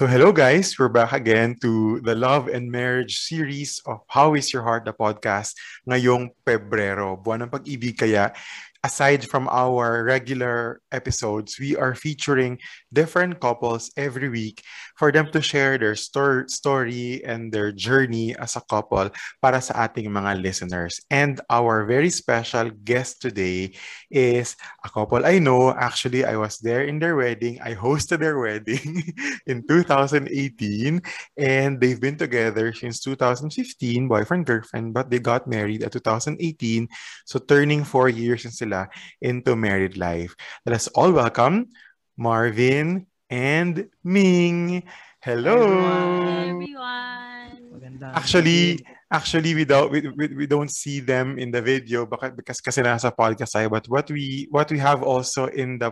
So hello guys, we're back again to the Love and Marriage series of How is Your Heart, the podcast ngayong Pebrero. Buwan ng pag-ibig. Kaya aside from our regular episodes, we are featuring different couples every week for them to share their stor- story and their journey as a couple para sa ating mga listeners. And our very special guest today is a couple I know. Actually, I was there in their wedding. I hosted their wedding in 2018 and they've been together since 2015, boyfriend, girlfriend, but they got married at 2018. So turning four years in sila into married life. Let us all welcome Marvin and Ming. Hello. everyone. Actually, actually we don't we, we, we don't see them in the video because because kasi nasa podcast tayo but what we what we have also in the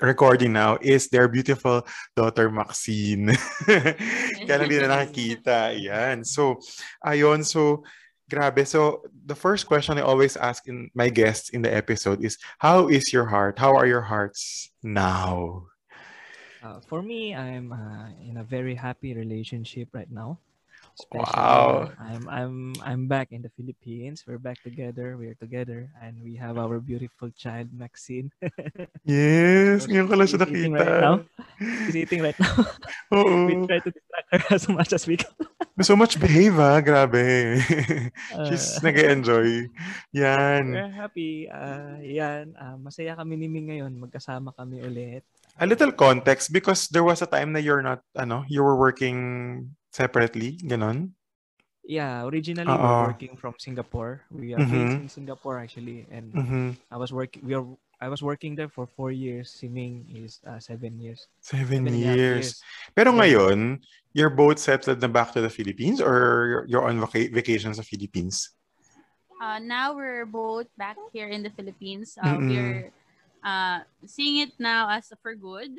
recording now is their beautiful daughter Maxine. Kaya lang di na nakikita. Yan. So, ayun. So, grabe. So, the first question I always ask in my guests in the episode is, how is your heart? How are your hearts now? Uh, for me, I'm uh, in a very happy relationship right now. Especially, Wow. I'm I'm I'm back in the Philippines. We're back together. We're together, and we have our beautiful child Maxine. Yes, ngayon ko lang siya nakita. right now. She's eating right now. we Oo. try to distract her as much as we can. So much behave ah, grabe. She's Uh, nag-enjoy. Yan. We're happy. Uh, yan. Uh, masaya kami ni Ming ngayon. Magkasama kami ulit. A little context because there was a time na you're not, ano, you were working separately, ganon. Yeah, originally Oo. we're working from Singapore. We are based Mhm. in Singapore actually, and Mhm. I was working. We are. I was working there for four years. Si Ming is uh, seven years. Seven Seven half years. Pero Yeah. ngayon, you're both settled na back to the Philippines or you're- on vaca- vacation sa Philippines? Uh, now we're both back here in the Philippines. Uh, Mm-mm. we're uh, seeing it now as for good.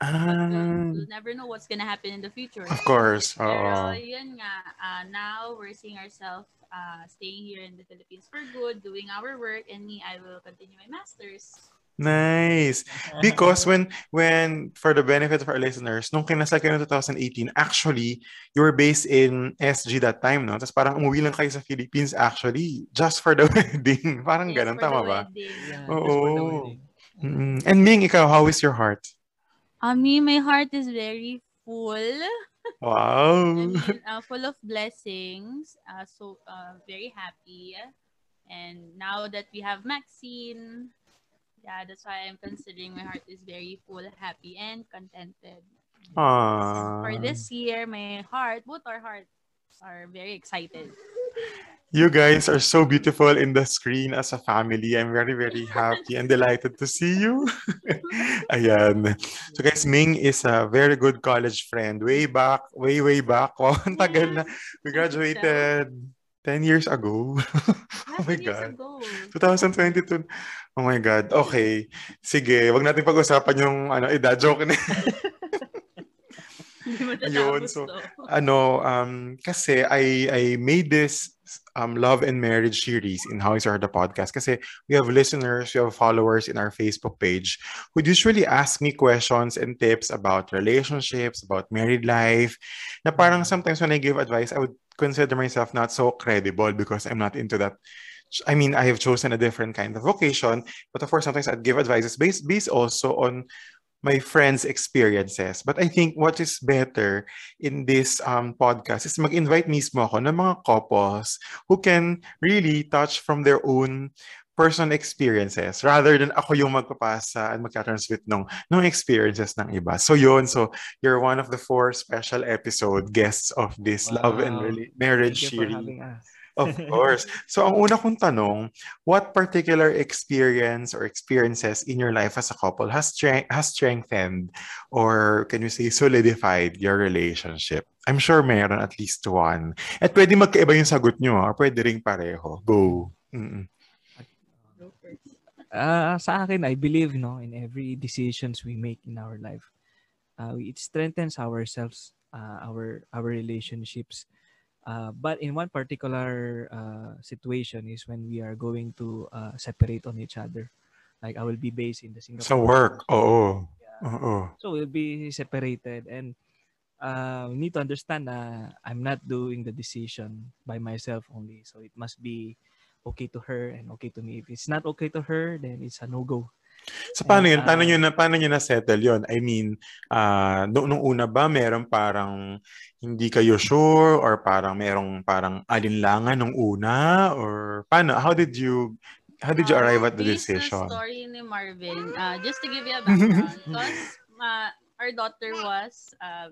Ah, we'll never know what's gonna happen in the future. of course. Pero Oo. yun nga, uh, now we're seeing ourselves uh, staying here in the Philippines for good, doing our work, and me, I will continue my master's. Nice. Because when when for the benefit of our listeners, nung kinasal kayo noong 2018, actually, you were based in SG that time, no? Tapos parang umuwi lang kayo sa Philippines actually just for the wedding. Parang Yes, ganun, for tama the ba? wedding. Yeah, Oo. Just for the wedding. Mm-mm. And Ming, ikaw, how is your heart? Uh, me, my heart is very full. Wow. I mean, uh, full of blessings. Uh, so uh, very happy. And now that we have Maxine, yeah, that's why I'm considering my heart is very full, happy, and contented. Aww. For this year, my heart, both our hearts are very excited. You guys are so beautiful in the screen as a family. I'm very, very happy and delighted to see you. Ayan. So guys, Ming is a very good college friend. Way back, way, way back. Wow, ang tagal na. We graduated 10 years ago. oh my God. ago. 2022. Oh my God. Okay. Sige, wag natin pag-usapan yung ano, edad. Joke na. Hindi mo Ayun, tatapos so, to. ano, um, kasi I, I made this um, love and marriage series in How Is Our the podcast kasi we have listeners, we have followers in our Facebook page who usually ask me questions and tips about relationships, about married life, na parang sometimes when I give advice, I would consider myself not so credible because I'm not into that. I mean, I have chosen a different kind of vocation, but of course, sometimes I'd give advices based, based also on my friends' experiences. But I think what is better in this um, podcast is mag-invite mismo ako ng mga couples who can really touch from their own personal experiences rather than ako yung magpapasa and magka-transmit ng, ng experiences ng iba. So yun, so you're one of the four special episode guests of this Love and Wow. Rela- Marriage Thank series. Of course. So ang una kong tanong, what particular experience or experiences in your life as a couple has streng- has strengthened or can you say solidified your relationship? I'm sure meron at least one. At pwede magkaiba yung sagot nyo, ah, or pwede ring pareho. Go. Mm-mm. Ah, sa akin, I believe no in every decisions we make in our life. Uh, it strengthens ourselves, uh, our our relationships. Uh, but in one particular uh, situation is when we are going to uh, separate on each other. Like I will be based in the Singapore. So work, Oh. Yeah. Oo. So we'll be separated and uh, we need to understand na I'm not doing the decision by myself only. So it must be okay to her and okay to me. If it's not okay to her, then it's a no-go. So paano And, yun? Paano uh, nyo na, paano nyo na-settle yun? I mean, uh, nung, nung una ba, meron parang hindi kayo sure or parang merong parang alinlangan nung una? Or paano? How did you how did you Uh, arrive at the decision? story ni Marvin, uh, just to give you a background, because uh, our daughter was, uh,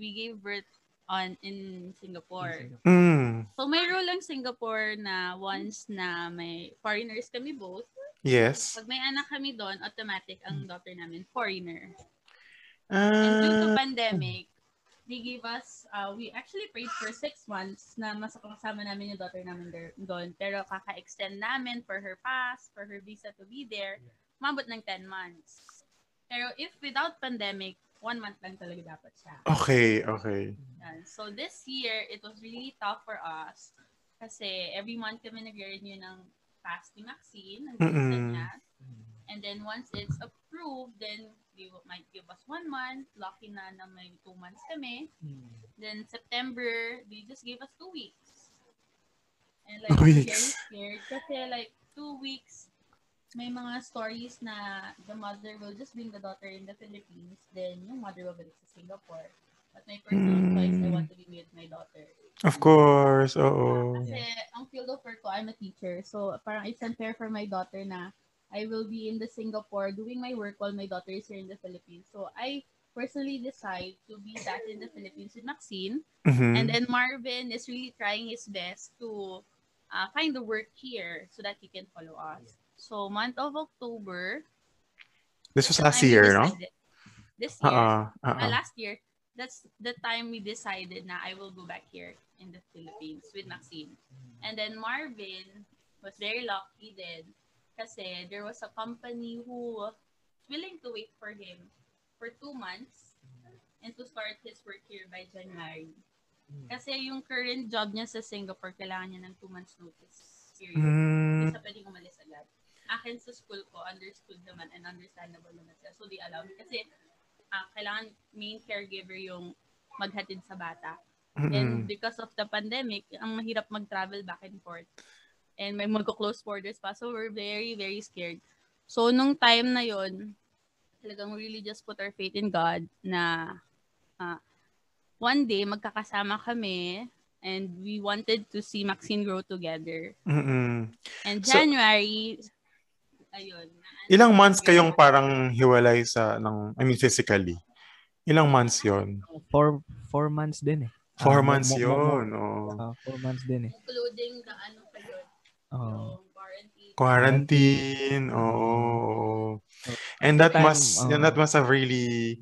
we gave birth on in Singapore. Mm, So may rule lang Singapore na once na may foreigners kami both, yes. pag may anak kami doon, automatic ang daughter namin foreigner. And due to Ah, pandemic, they gave us, uh, we actually prayed for six months na masakasama namin yung daughter namin doon. Pero kaka-extend namin for her pass, for her visa to be there, mabot ng 10 months. Pero if without pandemic, one month lang talaga dapat siya. okay, okay. Yan. So this year, it was really tough for us kasi every month kami nag-renew ng pass ni Maxine, ng Mm-mm. niya. And then once it's approved, then they will- might give us one month. Lucky na na may two months kami. Then September, they just gave us two weeks. And like, Two I'm very weeks. scared kasi like, two weeks, may mga stories na the mother will just bring the daughter in the Philippines, then yung mother will balik sa Singapore. But my personal Mm. choice, I want to be with my daughter. Of course, oo. Kasi field of work ko, I'm a teacher. So parang it's unfair for my daughter na I will be in the Singapore doing my work while my daughter is here in the Philippines. So I personally decide to be back in the Philippines with Maxine. Mhm. And then Marvin is really trying his best to uh, find the work here so that he can follow us. So month of October. This was last year, no? This year. Uh-uh, uh, uh-uh. last year. That's the time we decided na I will go back here in the Philippines with Maxine. And then Marvin was very lucky then kasi there was a company who was willing to wait for him for two months and to start his work here by January. Kasi yung current job niya sa Singapore, kailangan niya ng two months notice period. Mm, siya pwedeng umalis agad. Akin sa school ko, understood naman and understandable naman siya. So, they allow me. Kasi, ah, kailangan main caregiver yung maghatid sa bata. And because of the pandemic, ang mahirap mag-travel back and forth. And may magko-close borders pa. So, we're very, very scared. So, nung time na yon talagang we really just put our faith in God na ah, one day magkakasama kami and we wanted to see Maxine grow together. mm, And So- January, ayun. na- Ilang months kayong parang hiwalay sa, ng, I mean, physically? Ilang months yon? Four, four months din eh. Four Ah, mo- months mo- mo- yun. mo- Oh. ah, four months din eh. Including the ano pa yun, Oh. quarantine. Quarantine. Oo. oo. And that Time, must, uh, that must have really,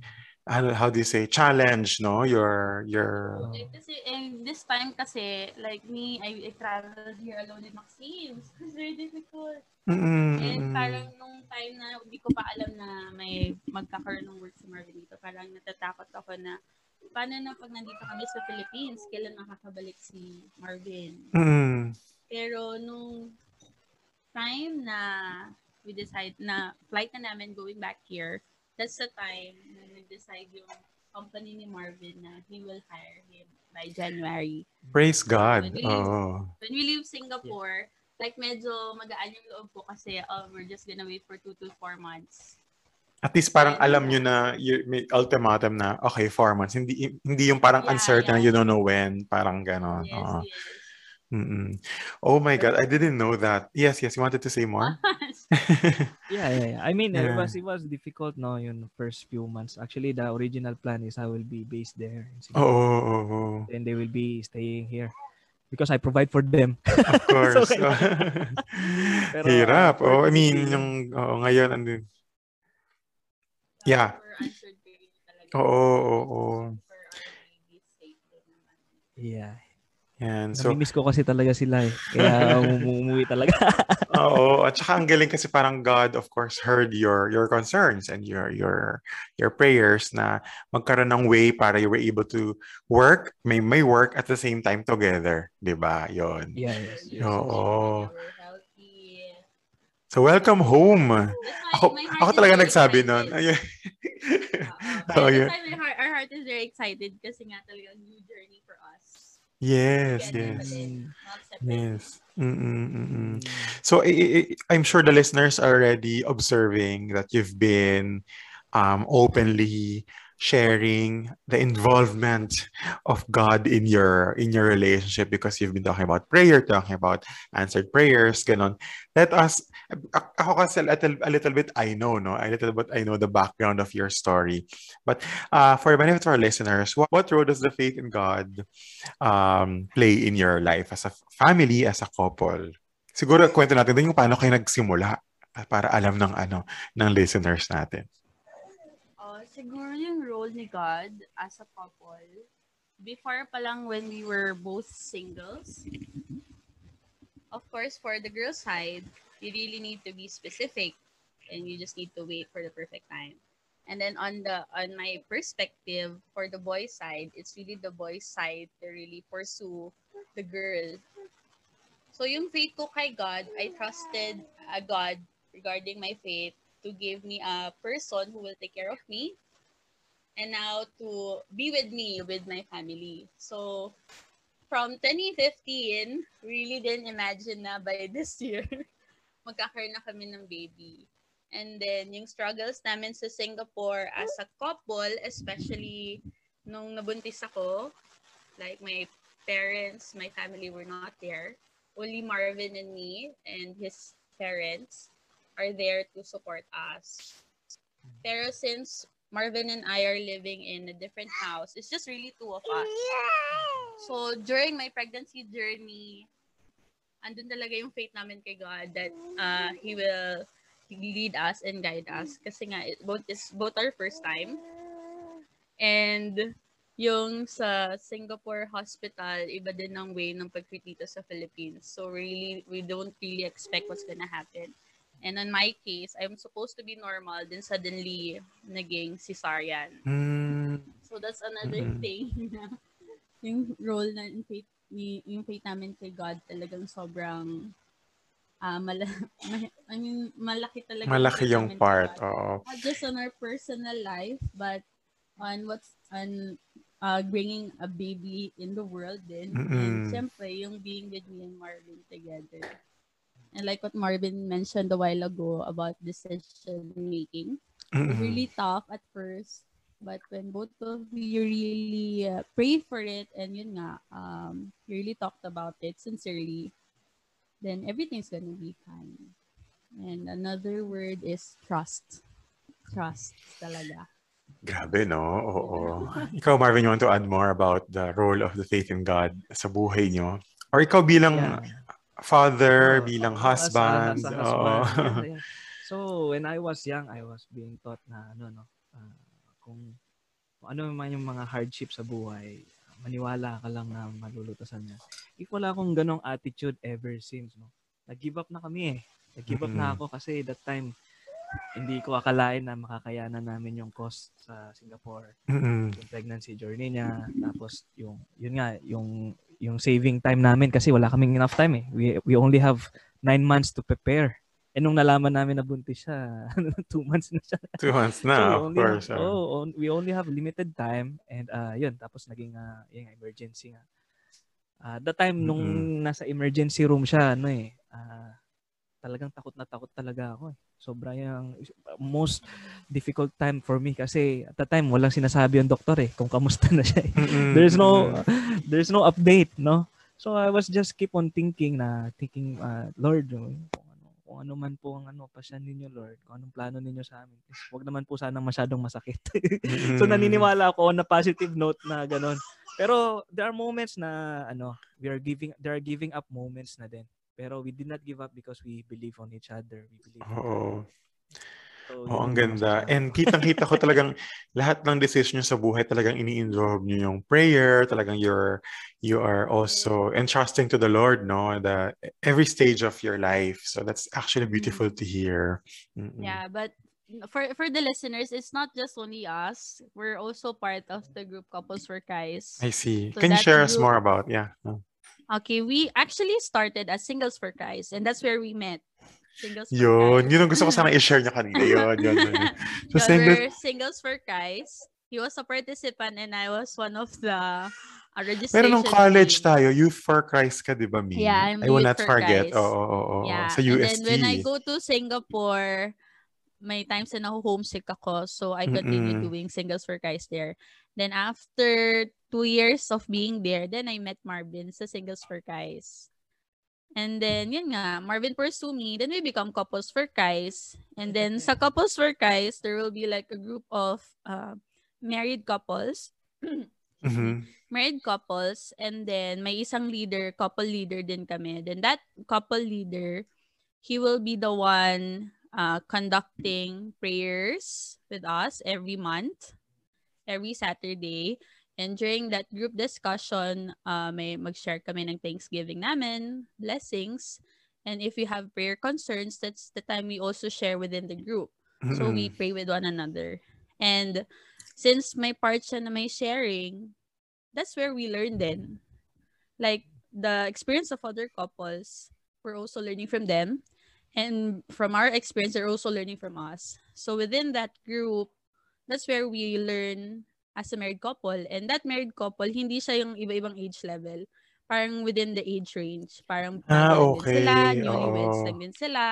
how do you say, challenge, no? Your, your, Eh, kasi, and this time kasi, like me, I, I traveled here alone with Maxine. So, It's very difficult. mm, And parang nung time na hindi ko pa alam na may magkakaroon ng work si Marvin dito, parang natatakot ako na paano na pag nandito kami sa Philippines, kailan makakabalik si Marvin? mm, Pero nung time na we decide na flight na namin going back here, that's the time na nag-decide yung company ni Marvin na he will hire him by January. praise God. When we leave, when we leave Singapore, like medyo magaan yung loob ko kasi oh, we're just gonna wait for two to four months. At least parang alam nyo na y- may ultimatum na, okay, four months. Hindi, hindi yung parang Yeah, uncertain na yeah. you don't know when. Parang gano'n. Yes, Oo. yes. Mm-mm. Oh my God, I didn't know that. Yes, yes, you wanted to say more? Yeah, yeah, yeah. I mean, it Yeah. was it was difficult no yung first few months. Actually, the original plan is I will be based there. in Singapore. oo, oo. And they will be staying here because I provide for them. Of course. So, Pero, Hirap. Oh, I mean, yung, oo, ngayon, ano, Yeah. Oo, oo, oo. Yeah. Yan. So, Namimiss ko kasi talaga sila eh. Kaya umuwi talaga. Oo, at saka ang galing kasi parang God of course heard your your concerns and your your your prayers na magkaroon ng way para you were able to work, may may work at the same time together, 'di ba? 'Yon. yes. yes. Oo. We're healthy. So welcome home. That's why Ako my ako talaga very nagsabi excited. noon. Ayun. Oh, That's yeah. why my heart, our heart is very excited kasi nga talaga new journey for us. Yes, Together, yes. but then not separate. Yes. Mm-mm, mm-mm. Mm. So I, I, I'm sure the listeners are already observing that you've been um, openly sharing the involvement of God in your in your relationship because you've been talking about prayer, talking about answered prayers, ganon. Let us, ako kasi a little, a little bit I know, no? A little bit I know the background of your story. But uh, for benefit of our listeners, what, what role does the faith in God um, play in your life as a family, as a couple? Siguro kwento natin din yung paano kayo nagsimula para alam ng ano ng listeners natin. Siguro yung role ni God as a couple, before pa lang when we were both singles, of course, for the girl side, you really need to be specific and you just need to wait for the perfect time. And then on the on my perspective, for the boy side, it's really the boy side to really pursue the girl. So yung faith ko kay God, I trusted a God regarding my faith to give me a person who will take care of me and now to be with me with my family. So from 2015, really didn't imagine na by this year magkakaroon na kami ng baby. And then yung struggles namin sa Singapore as a couple, especially nung nabuntis ako, like my parents, my family were not there. Only Marvin and me and his parents are there to support us. Pero since Marvin and I are living in a different house, it's just really two of us. So during my pregnancy journey, andun talaga yung faith namin kay God that uh, He will lead us and guide us. Kasi nga, it, both, is both our first time. And yung sa Singapore hospital, iba din ang way ng pag-treat dito sa Philippines. So really, we don't really expect what's gonna happen. And in my case, I'm supposed to be normal, then suddenly naging cesarean. Mm, So that's another Mm-mm. thing na yung role na yung faith, yung faith namin kay God talagang sobrang ah mala, ma- I mean, malaki talaga malaki yung part. Oo. Not just on our personal life, but on what's on uh, bringing a baby in the world din. And Mm-mm. syempre, yung being with me and Marvin together. And like what Marvin mentioned a while ago about decision making, Mm-mm. really tough at first. But when both of you really uh, prayed for it and yun nga, um, you really talked about it sincerely, then everything's gonna be fine. And another word is trust. Trust talaga. Grabe, no? Oo. Ikaw, Marvin, you want to add more about the role of the faith in God sa buhay nyo? Or ikaw bilang Yeah. Father, Oo, bilang as husband? as husband. Yeah, yeah. So, when I was young, I was being taught na ano, no, ah, kung, kung ano man yung mga hardship sa buhay, maniwala ka lang na malulutasan niya. If wala akong ganong attitude ever since, no, nag-give up na kami eh. Nag-give up na Mm-mm. ako kasi that time, hindi ko akalain na makakayanan namin yung cost sa Singapore Mm-mm. yung pregnancy journey niya tapos yung yun nga yung yung saving time namin kasi wala kaming enough time eh we we only have nine months to prepare eh nung nalaman namin na buntis siya two months na siya Two months So, na, we of course. have, ah. oh, on- we only have limited time and uh yun tapos naging uh, yung emergency nga Ah, the time nung Mm-mm. nasa emergency room siya ano eh ah, talagang takot na takot talaga ako eh. Sobra yung most difficult time for me kasi at the time walang sinasabi yung doktor eh kung kamusta na siya eh. There's no there's no update no? So I was just keep on thinking na thinking uh, Lord kung ano kung ano man po ang ano pasyan ninyo Lord kung anong plano ninyo sa amin wag naman po sana masyadong masakit. So naniniwala ako on a positive note na ganun. Pero there are moments na ano we are giving there are giving up moments na din pero we did not give up because we believe on each other we believe in Oo. So, Oh, ang ganda. masasabi And ko. kitang-kita ko talagang lahat ng decision nyo sa buhay talagang ini-involve nyo yung prayer, talagang you're you are also entrusting to the Lord, no? The every stage of your life. So that's actually beautiful mm. to hear. Mm-mm. Yeah, but for for the listeners, it's not just only us. We're also part of the group Couples for Christ. I see. So Can you that share us more about? Yeah. Okay, we actually started as Singles for Christ, and that's where we met. Singles for Yun, Christ. yun ang gusto ko sana i-share niya kanina. Yun, yun, yun. So, Yeah, single, we're Singles for Christ. He was a participant, and I was one of the uh, registration. pero nung college team. tayo, Youth for Christ ka, di ba, Mi? Yeah, I'm I will Youth not for forget. Oo, oo, oo. Yeah. Sa And UST. then when I go to Singapore, may times na homesick ako. So I continue Mm-mm. doing Singles for Christ there. Then after two years of being there, then I met Marvin sa Singles for Guys. And then, yun nga, Marvin pursue me. Then we become Couples for guys. And then sa Couples for guys, there will be like a group of uh, married couples. Mhm. married couples and then may isang leader, couple leader din kami. Then that couple leader, he will be the one uh, conducting prayers with us every month, every Saturday. And during that group discussion, uh, may mag-share kami ng Thanksgiving namin, blessings. And if you have prayer concerns, that's the time we also share within the group. So we pray with one another. And since may part siya na may sharing, that's where we learn then. Like the experience of other couples, we're also learning from them. And from our experience, they're also learning from us. So within that group, that's where we learn as a married couple. And that married couple, hindi siya yung iba-ibang age level. Parang within the age range. Parang Ah, din sila, okay. newlyweds lang din sila.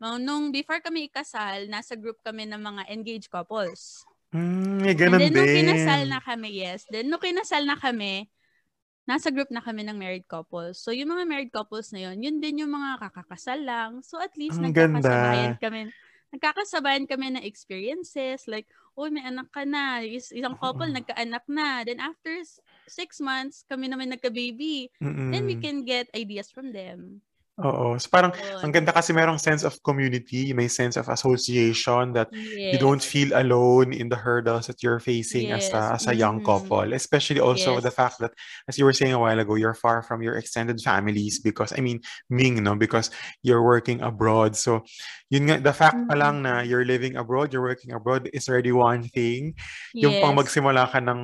Nung- Nung before kami ikasal, nasa group kami ng mga engaged couples. Mm, And ganun then, nung din. kinasal na kami, yes. Then, nung kinasal na kami, nasa group na kami ng married couples. So, yung mga married couples na yun, yun din yung mga kakakasal lang. So, at least, Ang nagkakasabayan ganda. kami. Nagkakasabayan kami ng experiences. Like, oh, may anak ka na. Is, isang couple, Oo. nagkaanak na. Then, after six months, kami naman nagka-baby. Then, we Mm-mm. can get ideas from them. Oo. So parang, ang Yun. ganda kasi merong sense of community, may sense of association that you Yes. don't feel alone in the hurdles that you're facing as a, Yes. as a young Mhm. couple. Especially also the Yes. fact that, as you were saying a while ago, you're far from your extended families because, I mean, Ming, no? Because you're working abroad. So, yun nga, the fact pa lang na Mhm. you're living abroad, you're working abroad is already one thing. Yung pang Yes. magsimula ka ng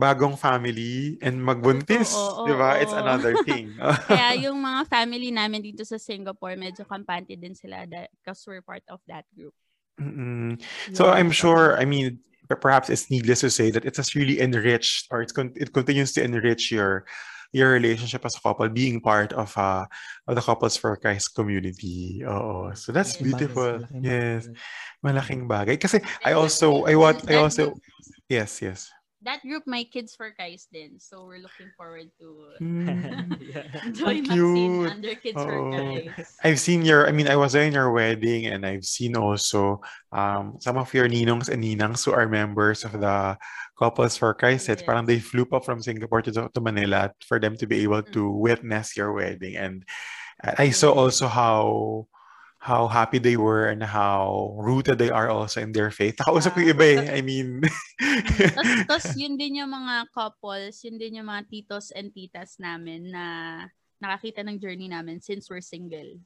bagong family and magbuntis, Totoo, di ba? It's another thing. Kaya yung mga family namin dito sa Singapore, medyo kampante din sila because we're part of that group. Mm-mm. So I'm sure, I mean, per- perhaps it's needless to say that it has really enriched or it's con- it continues to enrich your your relationship as a couple being part of uh of the couples for Christ community. Oh, so that's Yes. beautiful. Malaking Yes, bagay. malaking bagay. Kasi I also I want I also yes yes. That group, my kids for Christ din. So we're looking forward to Mm. Yeah. join Maxine under Kids for Oo. Christ. I've seen your, I mean, I was there in your wedding and I've seen also um, some of your ninongs and ninangs who are members of the Couples for Christ. It's parang they flew up from Singapore to, to Manila for them to be able to witness your wedding. And I saw also how how happy they were and how rooted they are also in their faith. Nakausap ko yung iba eh. I mean, Tapos, yun din yung mga couples, yun din yung mga titos and titas namin na nakakita ng journey namin since we're single.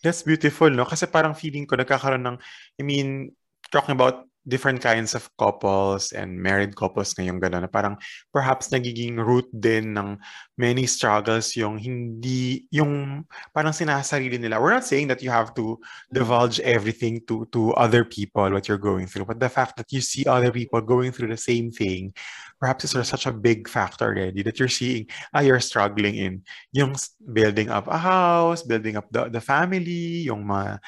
That's beautiful, no? Kasi parang feeling ko nagkakaroon ng, I mean, talking about different kinds of couples and married couples ngayong gano'n, na parang perhaps nagiging root din ng many struggles yung hindi, yung parang sinasarili nila. We're not saying that you have to divulge everything to to other people, what you're going through, but the fact that you see other people going through the same thing, perhaps it's such a big factor already that you're seeing, ah, you're struggling in yung building up a house, building up the, the family, yung mga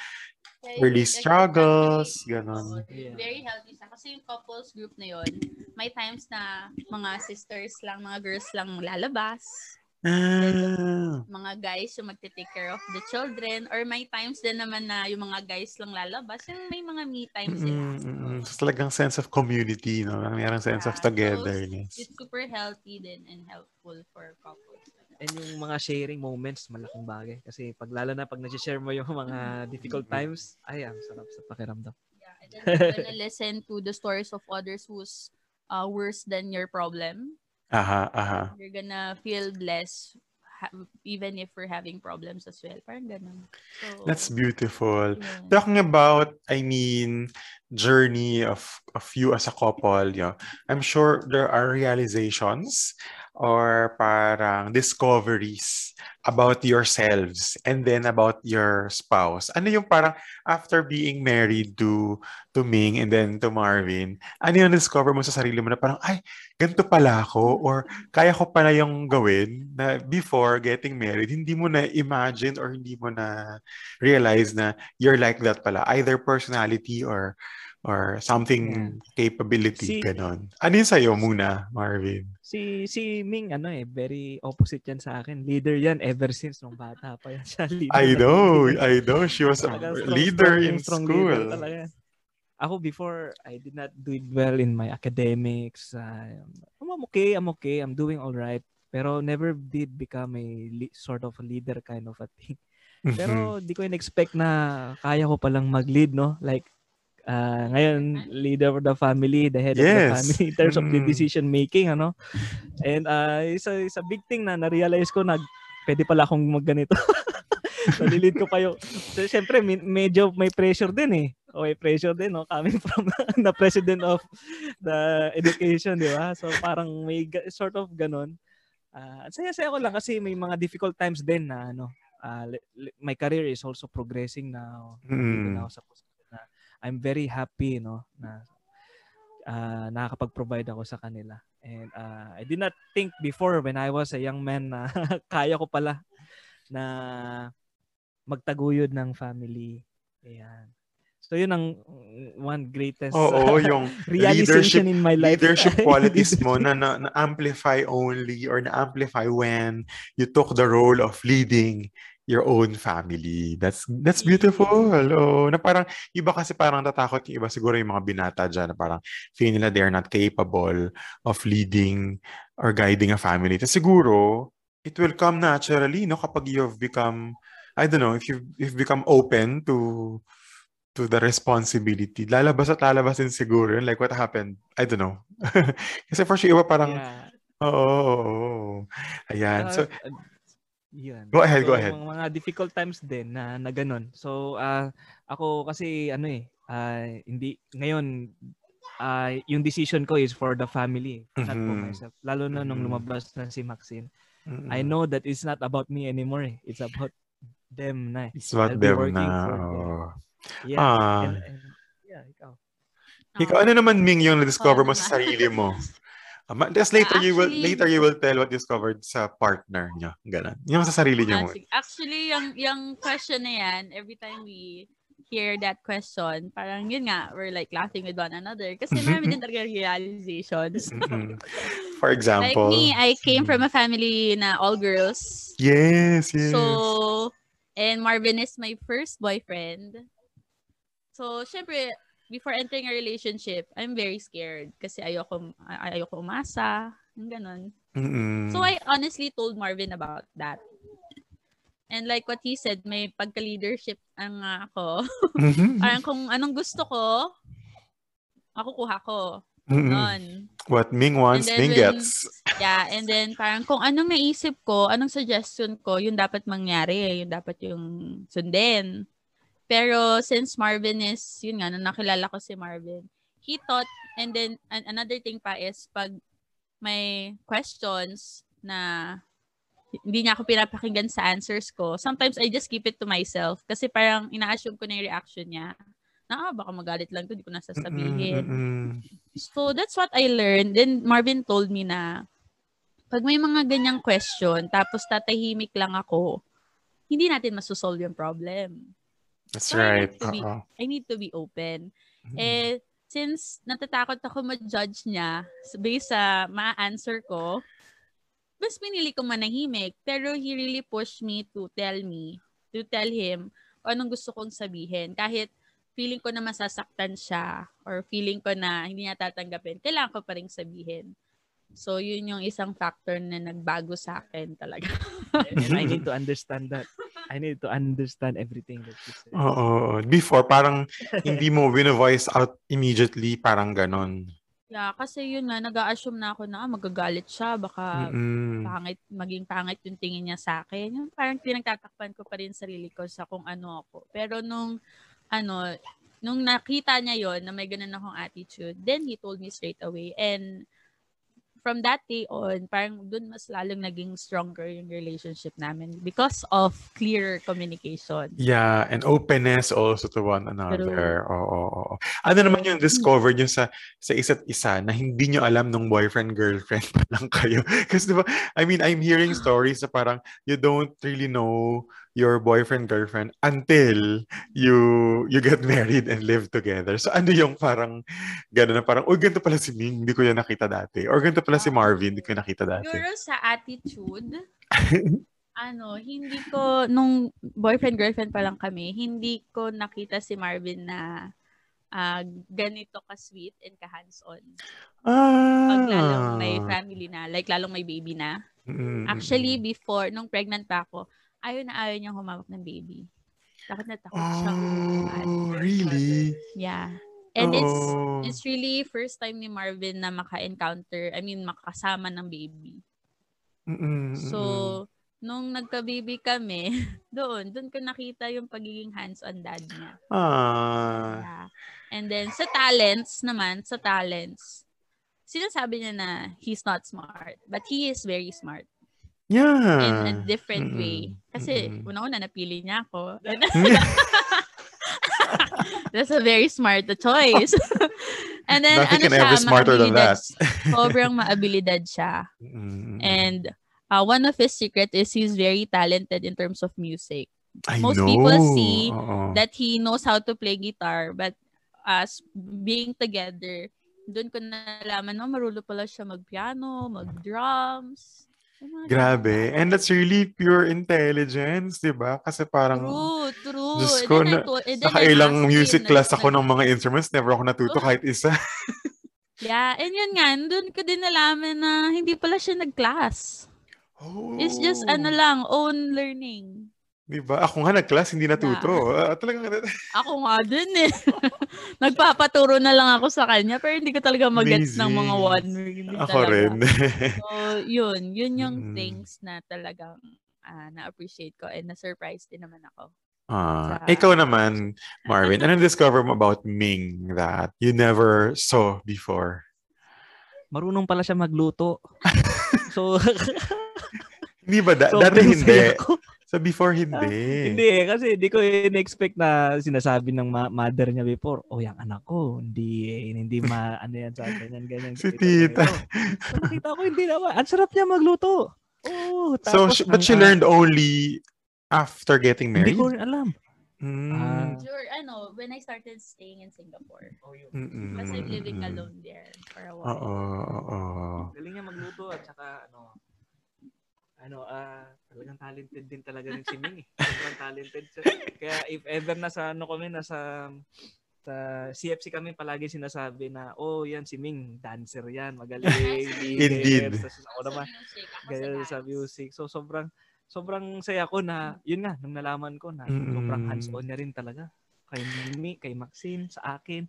early struggles, ganon. oo, Yeah. Very healthy siya. Kasi yung couples group na yun, may times na mga sisters lang, mga girls lang lalabas. Ah, Mga guys yung magte-take care of the children. Or may times din naman na yung mga guys lang lalabas. Yung may mga me time sila. mm, mm, mm. So, talagang sense of community, no? Mayroong sense of Yeah. So, togetherness. It's super healthy din and helpful for couples. And yung mga sharing moments, malaking bagay. Kasi pag lalo na pag nag-share mo yung mga difficult times, ay, ang sarap sa pakiramdam. Yeah, and then you're gonna listen to the stories of others who's uh, worse than your problem. Aha, aha. You're gonna feel ha- even if we're having problems as well. Parang ganun. So, That's beautiful. yun. Talking about, I mean, journey of of you as a couple, you know, I'm sure there are realizations or parang discoveries about yourselves and then about your spouse. Ano yung parang after being married to to Ming and then to Marvin, ano yung discover mo sa sarili mo na parang, ay, ganito pala ako or kaya ko pala yung gawin na before getting married, hindi mo na imagine or hindi mo na realize na you're like that pala. Either personality or or something capability, Si- ganon. Ano yun sa'yo muna, Marvin? Si si Ming ano eh, very opposite yan sa akin. Leader yan ever since nung bata pa yan siya. Leader I know. I know. She was a leader strong- in strong school. leader talaga. Ako before, I did not do it well in my academics. Uh, I'm okay, I'm okay, I'm doing all right. Pero never did become a le- sort of a leader kind of a thing. Pero di ko in-expect na kaya ko palang mag-lead, no? Like, ah, ngayon, leader of the family, the head of the Yes. family in terms of the Mm. decision making, ano? And uh, isa, isa big thing na na-realize ko na pwede pala akong magganito. Nalilid ko pa yung... So, Siyempre, min- medyo may pressure din eh. O may pressure din, no? Coming from the president of the education, di ba? So, parang may sort of ganon. Ah, saya-saya ko lang kasi may mga difficult times din na ano, li- my career is also progressing now. Dito Mm. na ako sa I'm very happy, no, na ah, nakakapag-provide ako sa kanila. And ah, I did not think before when I was a young man na kaya ko pala na magtaguyod ng family. Ayan. So yun ang one greatest Oo, yung realization in my life. leadership qualities mo na, na, na amplify only or na amplify when you took the role of leading your own family. That's that's beautiful. Oh, na parang iba kasi parang tatakot yung iba siguro yung mga binata diyan na parang feel nila they're not capable of leading or guiding a family. Tapos siguro it will come naturally no kapag you've become I don't know if you if become open to to the responsibility. Lalabas at lalabas din siguro yun. Like what happened? I don't know. Kasi for sure, iba parang, Yeah. oo, oo, oo. Ayan. So, Ah, uh, yun. Go ahead, go So, ahead. Mga, mga difficult times din na, na ganun. So, ah ako kasi, ano eh, ah, hindi, ngayon, ah yung decision ko is for the family, not for Mhm. myself. Lalo na nung Mhm. lumabas na si Maxine. mm-mm. I know that it's not about me anymore eh. It's about them na eh. It's what I'll be them working na. for them. oo. Yeah. Ah. And, and, yeah, ikaw. Ikaw, ano naman, Ming, yung na-discover mo sa sarili mo? Um, Tapos later, you will Actually- later you will tell what you discovered sa partner niyo. Ganun. Yung sa sarili niyo. Ah, sige. Actually, yung, yung question na yan, every time we hear that question, parang yun nga, we're like laughing with one another. Kasi marami din talaga realizations. Mm-mm. For like example. me, I came from a family na all girls. Yes, yes. So, and Marvin is my first boyfriend. So, syempre, before entering a relationship, I'm very scared kasi ayoko, ay- ayoko umasa, yung ganun. Mm-mm. So, I honestly told Marvin about that. And like what he said, may pagka-leadership ang nga ako. Mhm. Parang kung anong gusto ko, ako kuha ko. Nun. What Ming wants, Ming when- gets. Yeah, and then parang kung anong naisip ko, anong suggestion ko, yun dapat mangyari, yun dapat yung sundin. Pero since Marvin is, yun nga, nung nakilala ko si Marvin, he thought, and then an- another thing pa is, pag may questions na hindi niya ako pinapakinggan sa answers ko, sometimes I just keep it to myself kasi parang ina-assume ko na yung reaction niya. Na, ah, baka magalit lang to, di ko nasasabihin. Mm-mm. So that's what I learned. Then Marvin told me na pag may mga ganyang question tapos tatahimik lang ako, hindi natin masosolve yung problem. That's So I right. need to be-. I need to be open. Mm. Eh, since natatakot ako ma-judge niya based sa ma-answer ko, mas pinili ko manahimik. Pero he really pushed me to tell me, to tell him kung anong gusto kong sabihin. Kahit feeling ko na masasaktan siya or feeling ko na hindi niya tatanggapin, kailangan ko pa rin sabihin. So, yun yung isang factor na nagbago sa akin talaga. And I need to understand that. I need to understand everything that you said. Oo. Before, parang hindi mo wino-voice out immediately, parang ganon. Yeah, kasi yun nga, nag-a-assume na ako na ah, magagalit siya, baka Mm-mm. pangit, maging pangit yung tingin niya sa akin. Yung parang pinagtatakpan ko pa rin sarili ko sa kung ano ako. Pero nung, ano, nung nakita niya yon na may ganun akong attitude, then he told me straight away. And from that day on, parang dun mas lalong naging stronger yung relationship namin because of clear communication. Yeah, and openness also to one another. Oo, oo, oo. Ano naman yung discover nyo sa sa isa't isa na hindi nyo alam nung boyfriend-girlfriend pa lang kayo? Kasi diba, I mean, I'm hearing stories na parang you don't really know your boyfriend-girlfriend until you you get married and live together. So ano yung parang gano'n na parang, oh, ganito pala si Ming, hindi ko yan nakita dati. Or ganito pala si Marvin, hindi ko yan nakita dati. Siguro sa attitude, ano, hindi ko, nung boyfriend-girlfriend pa lang kami, hindi ko nakita si Marvin na ah, ganito ka-sweet and ka-hands-on. Pag lalong may Ah. family na, like lalong may baby na. Mm, mm, Actually, before, nung pregnant pa ako, ayaw na ayaw niyang humawak ng baby. Takot na takot siyang humawak. Oh, really? Yeah. And it's Oo. it's really first time ni Marvin na maka-encounter, I mean, makasama ng baby. Mm-mm, So, nung nagka-baby kami, doon, doon ko nakita yung pagiging hands-on dad niya. Ah. Yeah. And then, sa talents naman, sa talents, sinasabi niya na he's not smart, but he is very smart Yeah. in a different Mm-mm. way. Kasi, Mm-mm. una-una, napili niya ako. That's a very smart choice. And then, Nothing ano can siya, ever smarter than that. Sobrang maabilidad siya. Mm-mm. And uh, one of his secret is he's very talented in terms of music. I most know. people see Oo. That he knows how to play guitar, but as being together, doon ko nalaman, no, marulo pala siya mag-piano, mag-drums. Grabe. And that's really pure intelligence, di ba? Kasi parang, True, true. Diyos ko, na- I nakailang music class ako ng mga instruments, never ako natuto Oh. kahit isa. Yeah, and yun nga, doon ko din nalaman na hindi pala siya nag-class. Oh. It's just, ano lang, own learning. Di ba? Ako nga nag-class, hindi natuto. Ah, talagang, Ako nga din eh. Nagpapaturo na lang ako sa kanya, pero hindi ko talaga mag-gets ng mga one word. Hindi ako talaga. rin. So, yun. Yun yung Mm. things na talagang ah, na-appreciate ko and na-surprise din naman ako. Ah, Sa- ikaw naman, Marvin, ano discover mo about Ming that you never saw before? Marunong pala siya magluto. so, Hindi ba? Da- sobrang dati hindi. saya ko. Sa before hindi. Hindi eh, kasi hindi ko in-expect na sinasabi ng ma- mother niya before, oh, yung anak ko, hindi, eh, hindi ma, ano yan sa ganyan, ganyan. Si tita. ganito." So, nakita ko, hindi naman. Ang sarap niya magluto. Oh, So, tapos sh- but ang- she ah, learned only after getting Hindi married? ko rin alam. Mm. Ah. Sure, ano, when I started staying in Singapore. Mm-mm, Because I'm living alone there for a Oo, while. oo. Galing niya magluto at saka ano, ano, ah, talagang talented din talaga rin si Ming eh. Sobrang talented siya. Kaya if ever nasa ano kami, nasa sa CFC kami palagi sinasabi na, oh, yan si Ming, dancer yan, magaling. Indeed. leader." Tapos ako naman, music, ako sa ganyan sa music. So, sobrang, sobrang saya ko na, yun nga, nung nalaman ko na, Mm-mm. sobrang hands-on niya rin talaga. Kay Mimi, kay Maxine, sa akin.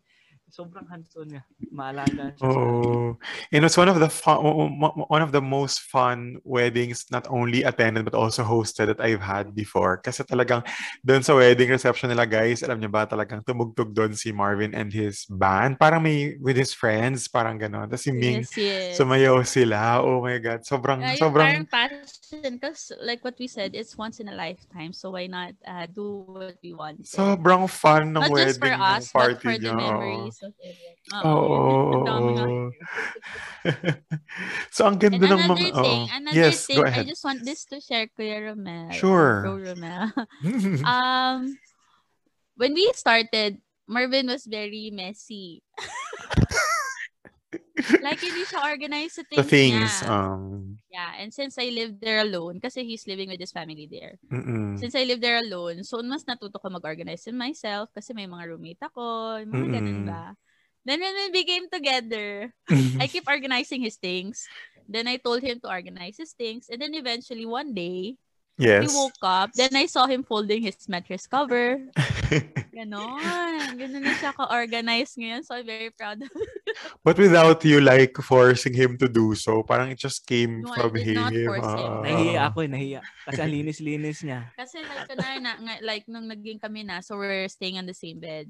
Sobrang hands-on niya. Maalaga siya. Oh, and it's one of the fun, one of the most fun weddings not only attended but also hosted that I've had before. Kasi talagang doon sa wedding reception nila guys, alam niyo ba talagang tumugtog doon si Marvin and his band. Parang may with his friends, parang gano'n. Tapos si Ming, Yes, yes. sumayaw sila. Oh my God, sobrang, Yeah, sobrang, parang passion. Because like what we said, it's once in a lifetime. So why not uh, do what we want? sobrang fun ng Not wedding just for us, but party for the memories everyone. Oo, so, ang And ganda ng another mga... thing, oo. another yes, thing, go I ahead. just want this to share, Kuya Romel. Sure. Bro Romel. um, when we started, Marvin was very messy. like, hindi siya organized sa things, the things. niya. Um, Yeah, and since I lived there alone, kasi he's living with his family there. mm-mm. Since I lived there alone, so mas natuto ko mag-organize in myself kasi may mga roommate ako, yung mga ganun Mm-mm. ba. Then when we became together, I keep organizing his things. Then I told him to organize his things. And then eventually one day, Yes. we woke up. Then I saw him folding his mattress cover. Ganon. Ganon na siya ka-organize ngayon. So I'm very proud of him. But without you like forcing him to do so, parang it just came No, I from did not him. force him. Ah. Nahiya ako eh, nahiya. Kasi ang linis-linis niya. Kasi like, kunwari na, like, nung naging kami na, so we're staying on the same bed.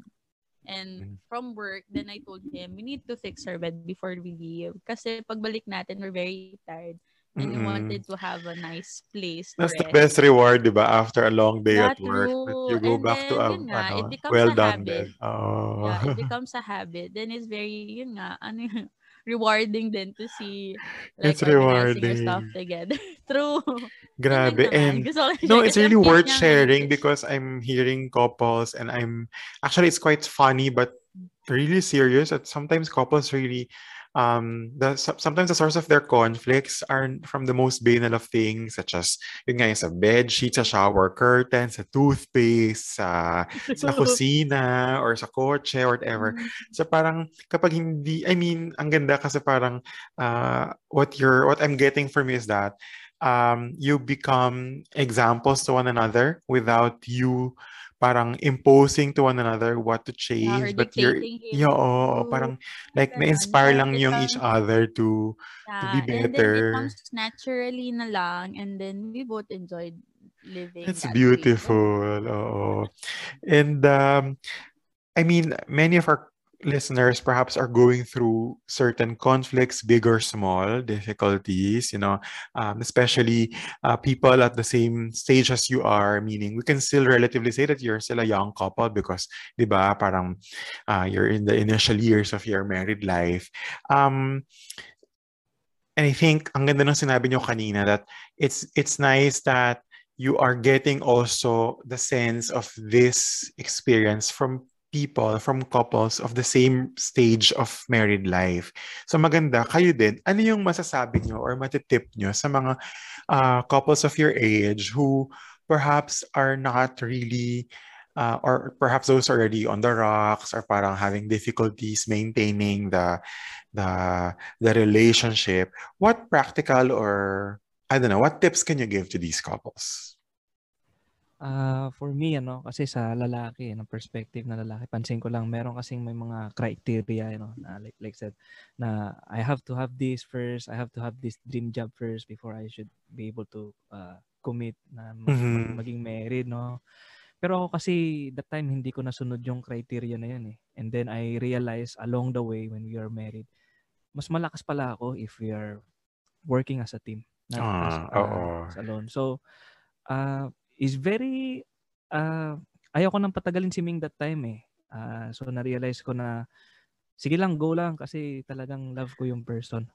Mm. And from work, then I told him, we need to fix our bed before we leave. Kasi pagbalik natin, we're very tired. And we Mm-mm. wanted to have a nice place to That's the best reward, di ba? After a long day at work. You go And back to then, a nga, ano, it becomes well a done habit. Oh. Yeah, it becomes a habit. Then it's very, yun nga, ano, rewarding then to see like It's rewarding. stuff together. True. Grabe. And No, it's really worth sharing because I'm hearing couples and I'm actually it's quite funny but really serious that sometimes couples really um the sometimes the source of their conflicts are from the most banal of things such as yun nga yung sa bed sheets, sa shower curtains, sa toothpaste, sa sa kusina or sa kotse or whatever. Mm. So parang kapag hindi, I mean, ang ganda kasi parang uh, what you're, what I'm getting from you is that um, you become examples to one another without you parang imposing to one another what to Yeah, change. but you're, yeah, what to parang like na-inspire lang yung each other to, to be Yeah, and then it comes naturally na lang and then we both enjoyed living It's that way. beautiful. Oo. And um, I mean, many of our listeners perhaps are going through certain conflicts, big or small, difficulties, you know, um, especially uh, people at the same stage as you are, meaning we can still relatively say that you're still a young couple because, di ba, parang uh, you're in the initial years of your married life. Um, and I think ang ganda ng sinabi nyo kanina that it's it's nice that you are getting also the sense of this experience from people, from couples of the same stage of married life. So maganda, kayo din, ano yung masasabi nyo or matitip nyo sa mga uh, couples of your age who perhaps are not really uh, or perhaps those already on the rocks or parang having difficulties maintaining the the the relationship what practical or I don't know what tips can you give to these couples Ah, for me ano kasi sa lalaki ng perspective na lalaki pansin ko lang meron kasing may mga criteria you know na like like said na I have to have this first I have to have this dream job first before I should be able to uh, commit na mag- Mhm. mag- maging married no pero ako kasi that time hindi ko nasunod yung criteria na yun eh and then I realized along the way when we are married mas malakas pala ako if we are working as a team not as, Ah, uh, oo. as alone so uh, is very uh, ayoko nang patagalin si Ming that time eh. Ah, so na-realize ko na sige lang go lang kasi talagang love ko yung person.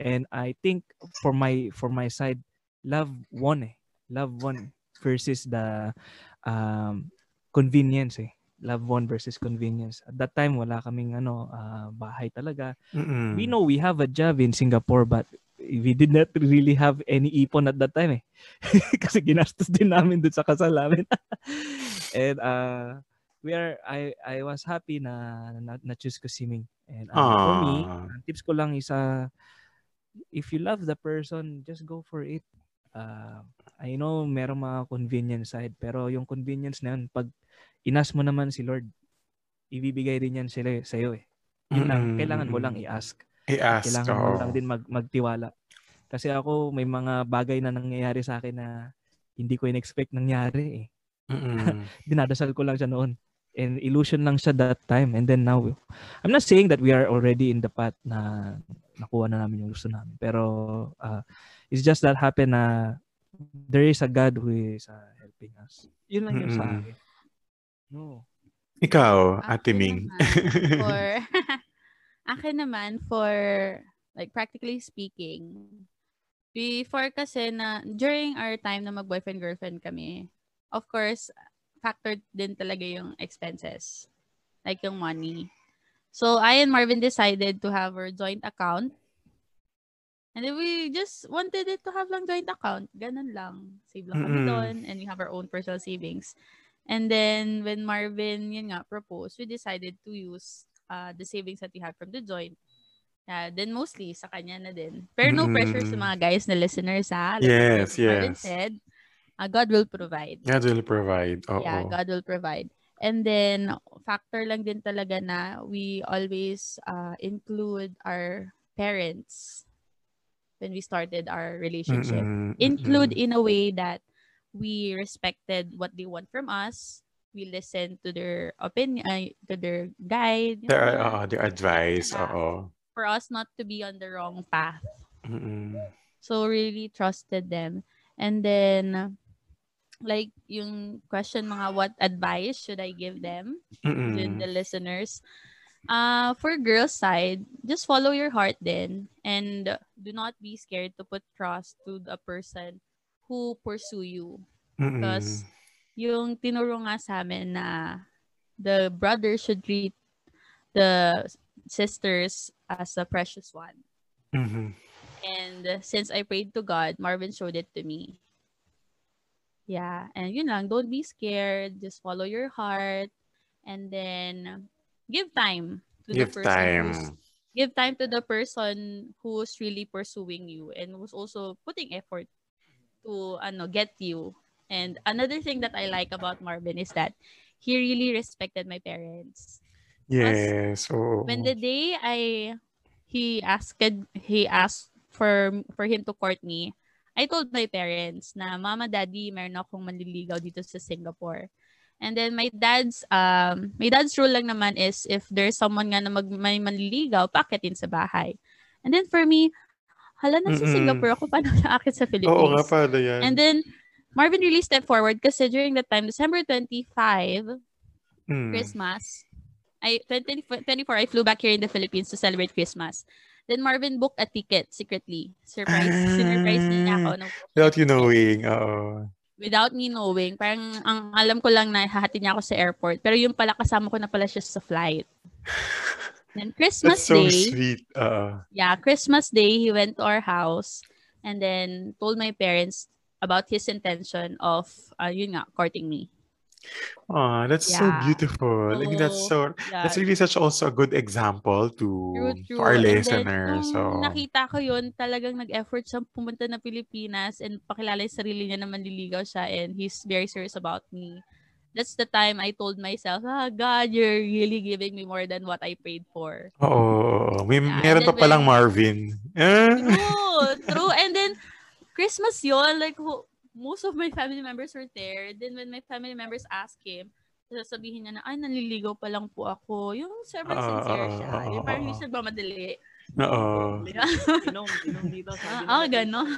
And I think for my for my side love won eh. Love won versus the um, convenience eh. Love won versus convenience. At that time wala kaming ano ah, bahay talaga. Mm-mm. We know we have a job in Singapore but we did not really have any ipon at that time eh. Kasi ginastos din namin dun sa kasal namin. And uh, we are, I, I was happy na na, na ko si Ming. And uh, for me, Ah. ang tips ko lang is uh, if you love the person, just go for it. Uh, I know merong mga convenience side, pero yung convenience na yun, pag inas mo naman si Lord, ibibigay din yan sila sa'yo eh. Yun lang, Mm-mm, kailangan mo lang i-ask. I-ask. Kailangan mo oo. lang din mag, magtiwala. Kasi ako, may mga bagay na nangyayari sa akin na hindi ko in-expect nangyari eh. Mm-mm. Dinadasal ko lang siya noon. And illusion lang siya that time. And then now, I'm not saying that we are already in the path na nakuha na namin yung gusto namin. Pero uh, it's just that happen na there is a God who is uh, helping us. Yun lang yung sa Mm-mm. akin. No. Ikaw, Ate Ming. for akin naman for like practically speaking before kasi na during our time na mag-boyfriend girlfriend kami of course factored din talaga yung expenses like yung money. So I and Marvin decided to have our joint account. And then we just wanted it to have lang joint account. Ganun lang. Save lang kami Mm-mm. doon and we have our own personal savings. And then when Marvin yun nga proposed, we decided to use uh, the savings that we had from the joint Yeah, then mostly sa kanya na din. Pero no pressure sa Mm. mga guys na listeners ha. Like Yes, yes. said, uh, God will provide. God will provide. Oo. Yeah, God will provide. And then, factor lang din talaga na we always uh, include our parents when we started our relationship. Mm-mm, Include mm-mm. in a way that we respected what they want from us. We listened to their opinion, uh, to their guide. Their, know, uh, their advice. Oo. for us not to be on the wrong path. Mm-mm. So really trusted them. And then like yung question mga what advice should I give them Mm-mm. with the listeners? Uh for girls side, just follow your heart then and do not be scared to put trust to the person who pursue you. Mm-mm. Because yung tinuro nga sa amin na the brother should treat the sisters as a precious one. Mhm. And since I prayed to God, Marvin showed it to me. Yeah, and yun lang, don't be scared. Just follow your heart and then give time to Give the person time. give time to the person who's really pursuing you and who's also putting effort to ano get you. And another thing that I like about Marvin is that he really respected my parents. Yes. Oo. when the day I he asked he asked for for him to court me, I told my parents na mama daddy meron akong manliligaw dito sa Singapore. And then my dad's um my dad's rule lang naman is if there's someone nga na mag, may manliligaw, pakitin sa bahay. And then for me, hala nasa Mm-mm. Singapore ako paano aakit sa Philippines? Oo nga pala yan. And then Marvin really stepped forward kasi during that time, December 25, Mm. Christmas. I 20, 24 I flew back here in the Philippines to celebrate Christmas. Then Marvin booked a ticket secretly. Surprise, Ah. surprise niya ako ng Without you knowing. Oo. without me knowing. Parang ang alam ko lang na hahatid niya ako sa airport. Pero yung pala kasama ko na pala siya sa flight. Then Christmas That's so Day, sweet. Oo. yeah, Christmas Day, he went to our house and then told my parents about his intention of, uh, yun nga, courting me. Aw, that's so Yeah. beautiful. I think that's so Yeah, that's really such also a good example to True, to true. our And then, listeners. So nakita ko yun, talagang nag-effort siyang pumunta ng Pilipinas and pakilala yung sarili niya na manliligaw siya and he's very serious about me. That's the time I told myself, ah, God, you're really giving me more than what I prayed for. Oo. May Yeah, meron pa palang Marvin. Ah. True, true. And then, Christmas yun, like, ho- most of my family members were there. Then when my family members asked him, sasabihin niya na, ay, nanliligaw pa lang po ako. Yung sobrang Ah, sincere ah, siya. ah, Yung ah, parang hindi siya nagmamadali. Oo. Inom, inom dito. Ah, ah, natin. gano'n.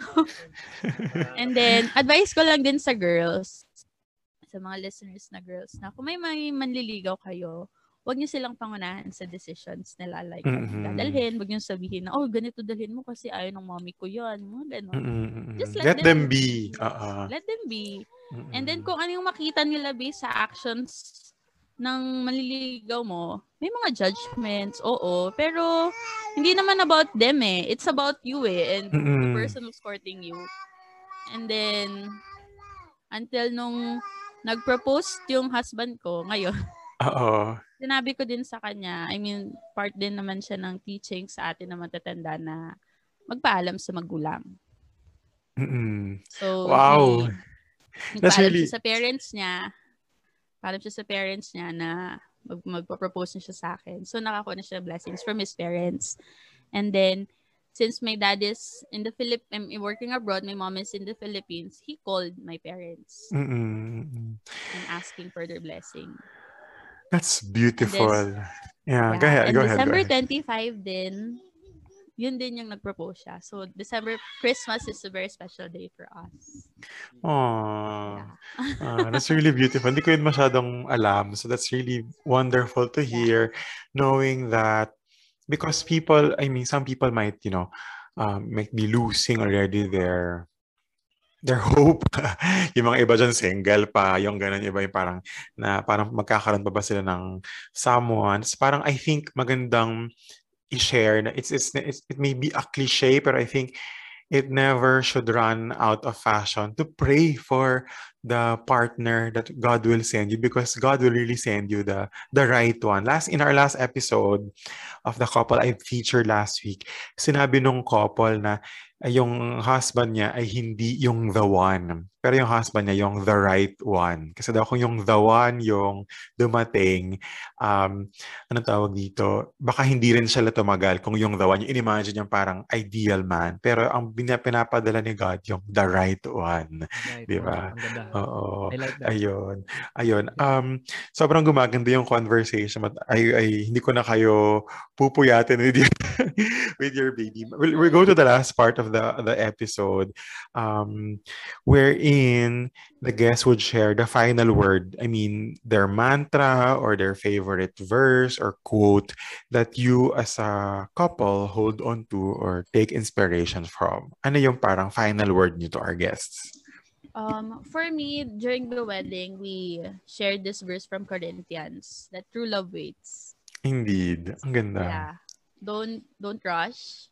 And then, advice ko lang din sa girls, sa mga listeners na girls, na kung may, may manliligaw kayo, huwag niyo silang pangunahan sa decisions nila. Like, Mhm. dadalhin, huwag niyo sabihin na, oh, ganito dalhin mo kasi ayaw ng mommy ko yun. Mga gano'n. Mm-mm, mm-mm. Just let Let them them be. Oo. Let them be. Mm-mm. And then, kung ano yung makita nila based sa actions ng manliligaw mo, may mga judgments, oo. Pero, hindi naman about them eh. It's about you eh. And the Mm-mm. person who's courting you. And then, until nung nag-propose yung husband ko ngayon, Oo. Sinabi ko din sa kanya, I mean, part din naman siya ng teaching sa atin na matatanda na magpaalam sa magulang. Mm-mm. So, Wow. he, That's really- siya sa parents niya. Paalam siya sa parents niya na mag magpo-propose na siya sa akin. So, nakakuha na siya ng blessings from his parents. And then, since my dad is in the Philip, I'm working abroad, my mom is in the Philippines, he called my parents Mm-mm. and asking for their blessing. That's beautiful. Yeah, go Yeah, ahead. And Go ahead. Go December ahead. 25 din, yun din yung nag-propose siya. So, December, Christmas is a very special day for us. Aww. Yeah. Ah, that's really beautiful. Hindi ko yun masyadong alam. So that's really wonderful to Yeah. hear, knowing that because people, I mean, some people might, you know, um, might be losing already their their hope. yung mga iba dyan single pa, yung ganun, iba yung parang, na parang magkakaroon pa ba sila ng someone. So parang I think magandang i-share na it's, it's, it's, it may be a cliche, pero I think it never should run out of fashion to pray for the partner that God will send you because God will really send you the the right one. Last in our last episode of the couple I featured last week, sinabi nung couple na yung husband niya ay hindi yung the one. Pero yung husband niya yung the right one. Kasi daw kung yung the one yung dumating, um, anong tawag dito, baka hindi rin siya tumagal kung yung the one. Yung imagine yung parang ideal man. Pero ang pinapadala ni God yung the right one. Right. Di ba? Oo. I like that. Ayun. Ayun. Um, sobrang gumaganda yung conversation. But ay, ay, hindi ko na kayo pupuyatin with your, with your baby. We'll, we'll go to the last part of the, the episode um, wherein the guests would share the final word. I mean, their mantra or their favorite verse or quote that you as a couple hold on to or take inspiration from. Ano yung parang final word niyo to our guests? Um, for me, during the wedding, we shared this verse from Corinthians that true love waits. Indeed. Ang ganda. Yeah. Don't don't rush.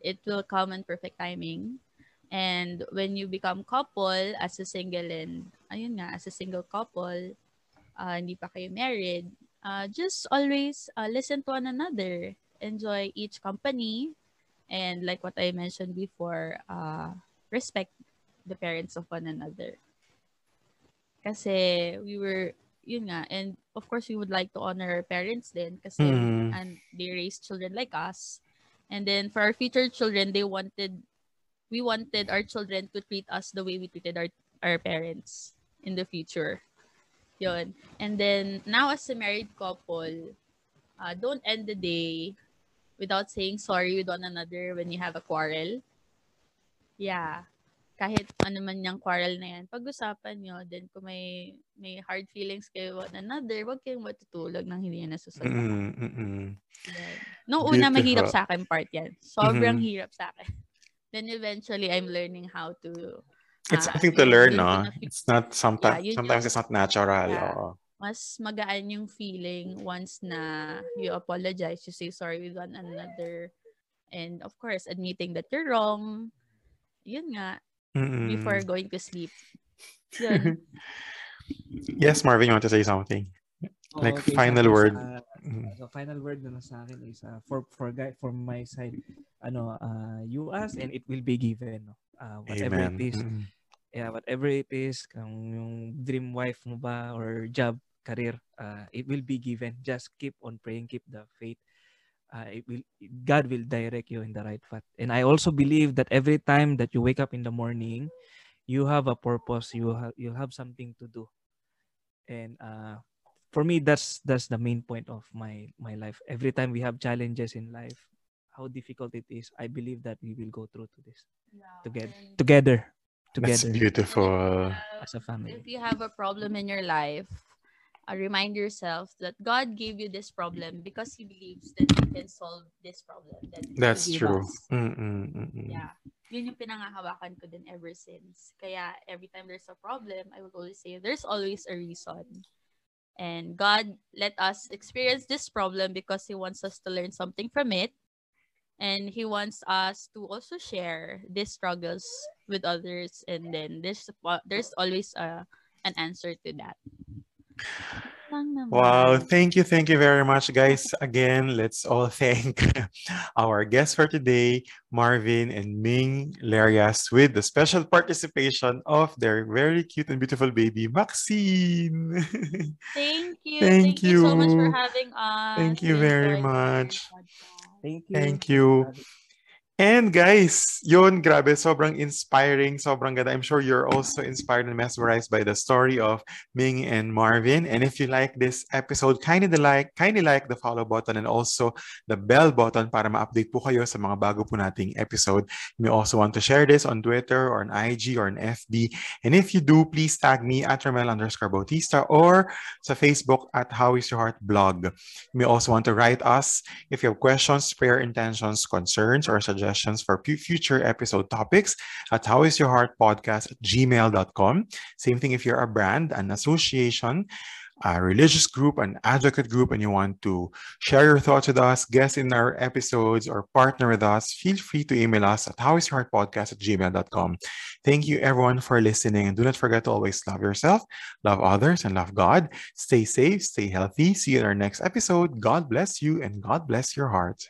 It will come in perfect timing. And when you become couple as a single and ayun nga, as a single couple, uh, hindi pa kayo married, uh, just always uh, listen to one another. Enjoy each company. And like what I mentioned before, uh, respect the parents of one another. Kasi we were, yun nga, and of course we would like to honor our parents then kasi Mhm. and they raised children like us. And then for our future children, they wanted, we wanted our children to treat us the way we treated our, our parents in the future. Yun. And then now as a married couple, uh, don't end the day without saying sorry with one another when you have a quarrel. Yeah. Kahit ano man yung quarrel na yan, pag-usapan nyo, then kung may may hard feelings kayo one another, wag kayong matutulog nang hindi nyo nasusunod. Mm-mm, mm-mm. Nung una, mahirap Beautiful. sa akin part yan. Sobrang Mhm. hirap sa akin. Then eventually, I'm learning how to... It's ah, something to yun, learn, no? na- It's not sometimes yun sometimes it's not natural. Yeah. oo. Mas magaan yung feeling once na you apologize, you say sorry with one another. And of course, admitting that you're wrong. Yun nga, Mm-mm. before going to sleep. Yun. yes, Marvin, you want to say something? Oo, Like, okay, final sa- word. sa- Mm. So final word na lang sa akin is uh, for for guy from my side ano uh, you ask and it will be given no. Uh, whatever Amen. it is. Mm-mm. Yeah, whatever it is, kung yung dream wife mo ba or job, career, uh, it will be given. Just keep on praying, keep the faith. Uh, it will God will direct you in the right path. And I also believe that every time that you wake up in the morning, you have a purpose, you have you have something to do. And uh for me that's that's the main point of my my life every time we have challenges in life how difficult it is i believe that we will go through to this together And together That's together beautiful. as a family If you have a problem in your life, uh, remind yourself that God gave you this problem because He believes that you can solve this problem. That That's true. us. Mm-mm, mm-mm. Yeah. Yun yung pinangahawakan ko din ever since. Kaya every time there's a problem, I will always say, there's always a reason. And God let us experience this problem because He wants us to learn something from it. And He wants us to also share these struggles with others. And then there's, there's always a, an answer to that. Lang naman. Wow, thank you, thank you very much, guys. Again, let's all thank our guests for today, Marvin and Ming Larias, with the special participation of their very cute and beautiful baby, Maxine. Thank you. Thank Thank, you. so much for having us. Thank you very much. thank you Thank you. And guys, yun, grabe, sobrang inspiring, sobrang ganda. I'm sure you're also inspired and mesmerized by the story of Ming and Marvin. And if you like this episode, kindly like, kindly like the follow button and also the bell button para ma-update po kayo sa mga bago po nating episode. You may also want to share this on Twitter or on IG or on FB. And if you do, please tag me at Ramel underscore Bautista or sa Facebook at How is Your Heart blog. You may also want to write us if you have questions, prayer intentions, concerns, or suggestions for future episode topics at howisyourheartpodcast at gmail.com. Same thing if you're a brand, an association, a religious group, an advocate group, and you want to share your thoughts with us, guest in our episodes, or partner with us, feel free to email us at howisyourheartpodcast at gmail.com. Thank you everyone for listening. And do not forget to always love yourself, love others, and love God. Stay safe, stay healthy. See you in our next episode. God bless you and God bless your heart.